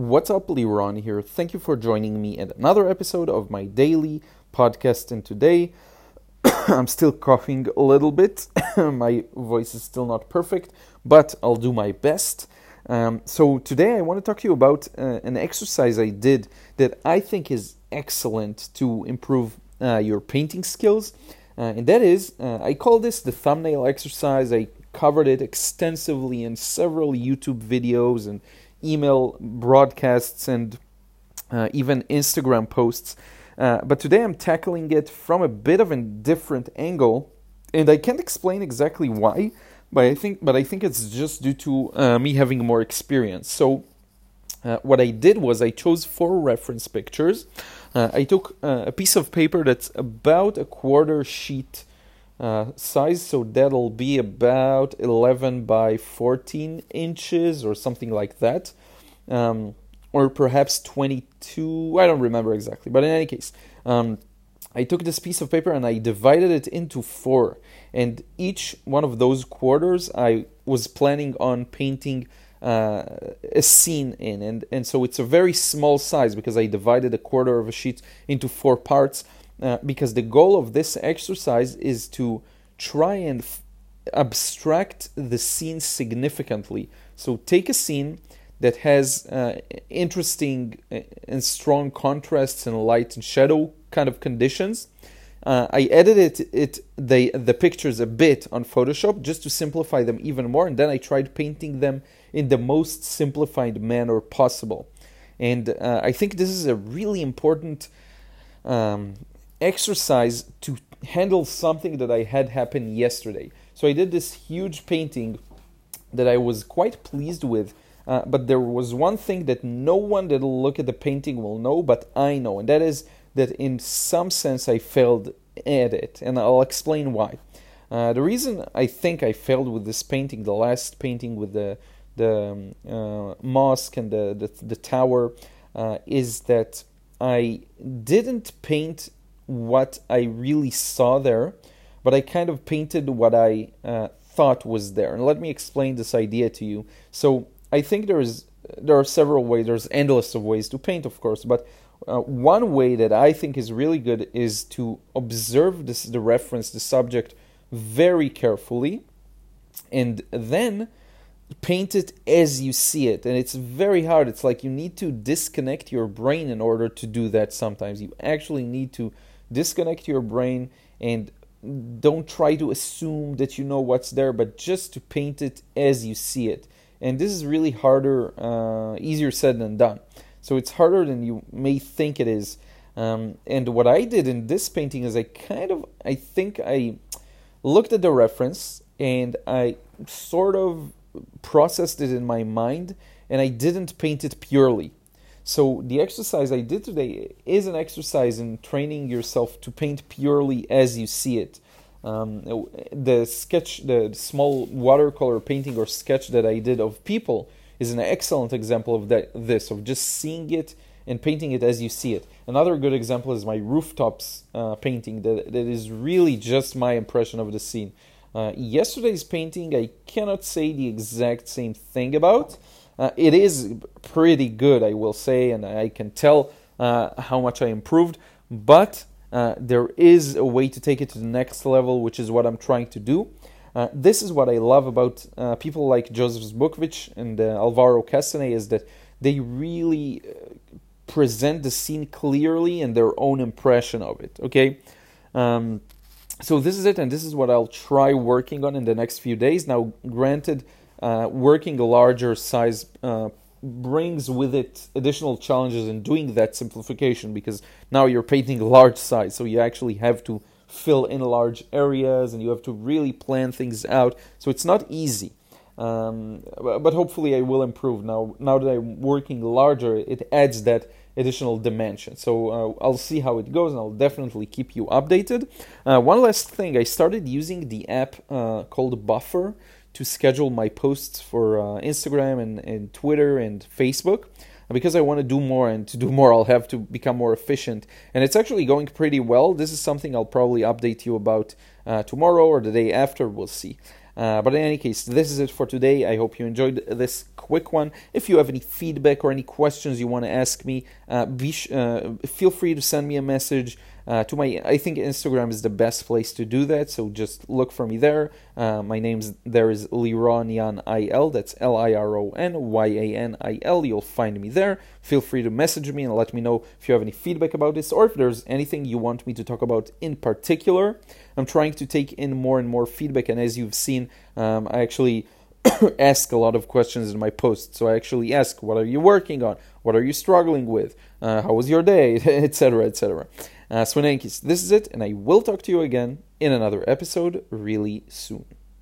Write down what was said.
What's up, Liron here. Thank you for joining me at another episode of my daily podcast. And today, I'm still coughing a little bit. my voice is still not perfect, but I'll do my best. Um, so, today I want to talk to you about uh, an exercise I did that I think is excellent to improve uh, your painting skills. Uh, and that is, uh, I call this the thumbnail exercise. I covered it extensively in several YouTube videos and email broadcasts and uh, even Instagram posts. Uh, but today I'm tackling it from a bit of a different angle, and I can't explain exactly why. But I think, but I think it's just due to uh, me having more experience. So, uh, what I did was I chose four reference pictures. Uh, I took uh, a piece of paper that's about a quarter sheet uh, size, so that'll be about 11 by 14 inches or something like that, um, or perhaps 22. I don't remember exactly, but in any case, um, I took this piece of paper and I divided it into four, and each one of those quarters I was planning on painting. Uh, a scene in, and and so it's a very small size because I divided a quarter of a sheet into four parts. Uh, because the goal of this exercise is to try and f- abstract the scene significantly. So take a scene that has uh, interesting uh, and strong contrasts and light and shadow kind of conditions. Uh, I edited it the the pictures a bit on Photoshop just to simplify them even more, and then I tried painting them in the most simplified manner possible. And uh, I think this is a really important um, exercise to handle something that I had happen yesterday. So I did this huge painting that I was quite pleased with. Uh, but there was one thing that no one that'll look at the painting will know, but I know, and that is that in some sense I failed at it, and I'll explain why. Uh, the reason I think I failed with this painting, the last painting with the the um, uh, mosque and the the, the tower, uh, is that I didn't paint what I really saw there, but I kind of painted what I uh, thought was there. And let me explain this idea to you. So I think there is there are several ways. There's endless of ways to paint, of course, but uh, one way that I think is really good is to observe this the reference, the subject, very carefully, and then paint it as you see it and it's very hard it's like you need to disconnect your brain in order to do that sometimes you actually need to disconnect your brain and don't try to assume that you know what's there, but just to paint it as you see it. And this is really harder, uh, easier said than done. So it's harder than you may think it is. Um, and what I did in this painting is I kind of, I think I looked at the reference and I sort of processed it in my mind and I didn't paint it purely. So the exercise I did today is an exercise in training yourself to paint purely as you see it. Um, the sketch, the small watercolor painting or sketch that I did of people is an excellent example of that. This of just seeing it and painting it as you see it. Another good example is my rooftops uh, painting that that is really just my impression of the scene. Uh, yesterday's painting I cannot say the exact same thing about. Uh, it is pretty good, I will say, and I can tell uh, how much I improved. But uh, there is a way to take it to the next level, which is what I'm trying to do. Uh, this is what I love about uh, people like Joseph Zbukvic and uh, Alvaro Castagnet is that they really present the scene clearly and their own impression of it. Okay. Um, so this is it, and this is what I'll try working on in the next few days. Now, granted, uh, working a larger size uh, brings with it additional challenges in doing that simplification because now you're painting a large size, so you actually have to fill in large areas and you have to really plan things out. So it's not easy. Um, but hopefully I will improve now. Now that I'm working larger, it adds that additional dimension. So uh, I'll see how it goes, and I'll definitely keep you updated. Uh, one last thing: I started using the app uh, called Buffer to schedule my posts for uh, Instagram and, and Twitter and Facebook. And Because I want to do more, and to do more, I'll have to become more efficient. And it's actually going pretty well. This is something I'll probably update you about uh, tomorrow or the day after. We'll see. Uh, but in any case, this is it for today. I hope you enjoyed this quick one. If you have any feedback or any questions you want to ask me, uh, be sh- uh, feel free to send me a message. Uh, to my, I think Instagram is the best place to do that. So just look for me there. Uh, my name's there is Liron I L. That's L I R O N Y A N I L. You'll find me there. Feel free to message me and let me know if you have any feedback about this or if there's anything you want me to talk about in particular. I'm trying to take in more and more feedback, and as you've seen, um, I actually. ask a lot of questions in my posts. So I actually ask, what are you working on? What are you struggling with? Uh, how was your day? Etc. Etc. Uh, this is it, and I will talk to you again in another episode really soon.